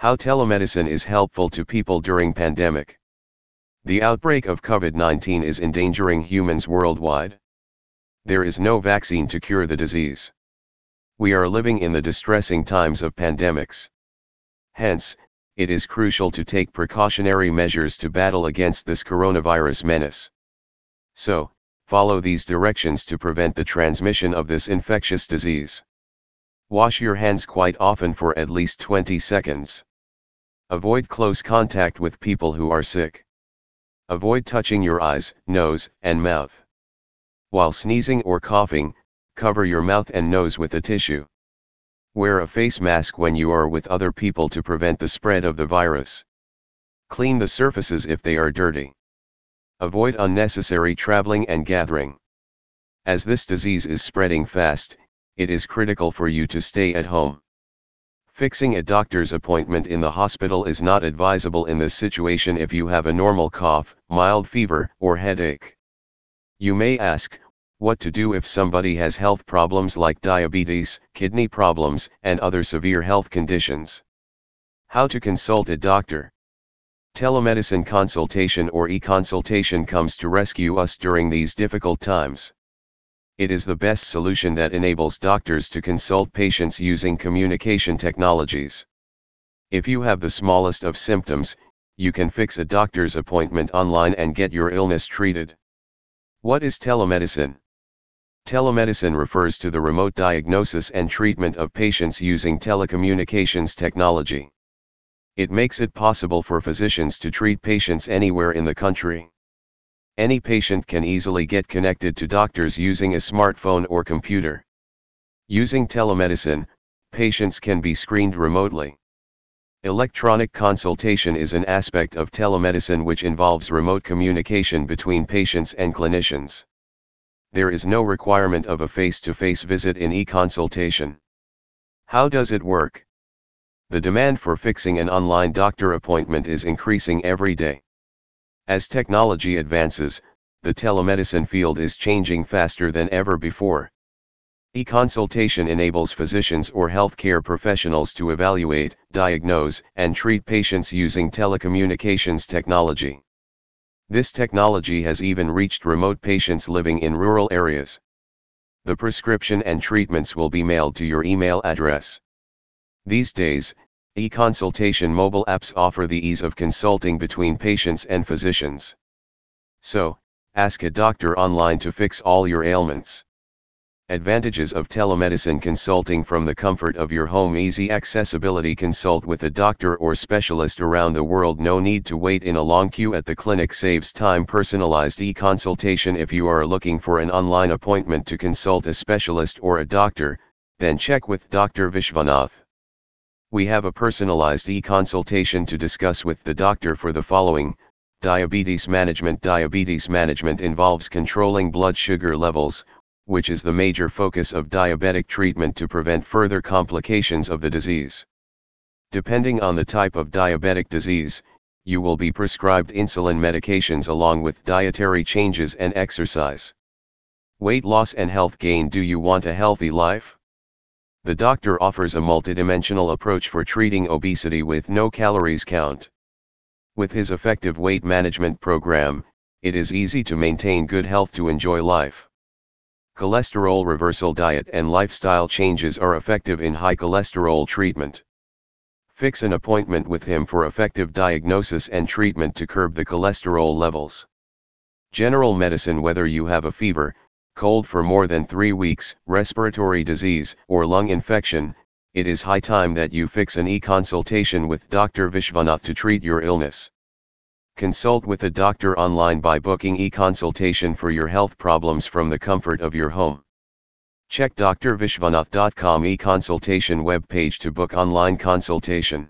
How telemedicine is helpful to people during pandemic. The outbreak of COVID-19 is endangering humans worldwide. There is no vaccine to cure the disease. We are living in the distressing times of pandemics. Hence, it is crucial to take precautionary measures to battle against this coronavirus menace. So, follow these directions to prevent the transmission of this infectious disease. Wash your hands quite often for at least 20 seconds. Avoid close contact with people who are sick. Avoid touching your eyes, nose, and mouth. While sneezing or coughing, cover your mouth and nose with a tissue. Wear a face mask when you are with other people to prevent the spread of the virus. Clean the surfaces if they are dirty. Avoid unnecessary traveling and gathering. As this disease is spreading fast, it is critical for you to stay at home. Fixing a doctor's appointment in the hospital is not advisable in this situation if you have a normal cough, mild fever, or headache. You may ask, what to do if somebody has health problems like diabetes, kidney problems, and other severe health conditions. How to consult a doctor. Telemedicine consultation or e-consultation comes to rescue us during these difficult times it is the best solution that enables doctors to consult patients using communication technologies. If you have the smallest of symptoms, you can fix a doctor's appointment online and get your illness treated. What is telemedicine? Telemedicine refers to the remote diagnosis and treatment of patients using telecommunications technology. It makes it possible for physicians to treat patients anywhere in the country. Any patient can easily get connected to doctors using a smartphone or computer. Using telemedicine, patients can be screened remotely. Electronic consultation is an aspect of telemedicine which involves remote communication between patients and clinicians. There is no requirement of a face-to-face visit in e-consultation. How does it work? The demand for fixing an online doctor appointment is increasing every day. As technology advances, the telemedicine field is changing faster than ever before. E-consultation enables physicians or healthcare professionals to evaluate, diagnose, and treat patients using telecommunications technology. This technology has even reached remote patients living in rural areas. The prescription and treatments will be mailed to your email address. These days, E-consultation mobile apps offer the ease of consulting between patients and physicians. So, ask a doctor online to fix all your ailments. Advantages of telemedicine consulting from the comfort of your home Easy accessibility Consult with a doctor or specialist around the world No need to wait in a long queue at the clinic Saves time Personalized e-consultation If you are looking for an online appointment to consult a specialist or a doctor, then check with Dr. Vishwanath. We have a personalized e-consultation to discuss with the doctor for the following, Diabetes Management Diabetes management involves controlling blood sugar levels, which is the major focus of diabetic treatment to prevent further complications of the disease. Depending on the type of diabetic disease, you will be prescribed insulin medications along with dietary changes and exercise. Weight loss and health gain Do you want a healthy life? The doctor offers a multidimensional approach for treating obesity with no calories count. With his effective weight management program, it is easy to maintain good health to enjoy life. Cholesterol reversal diet and lifestyle changes are effective in high cholesterol treatment. Fix an appointment with him for effective diagnosis and treatment to curb the cholesterol levels. General medicine Whether you have a fever, cold for more than three weeks, respiratory disease, or lung infection, it is high time that you fix an e-consultation with Dr. Vishwanath to treat your illness. Consult with a doctor online by booking e-consultation for your health problems from the comfort of your home. Check drvishwanath.com e-consultation web page to book online consultation.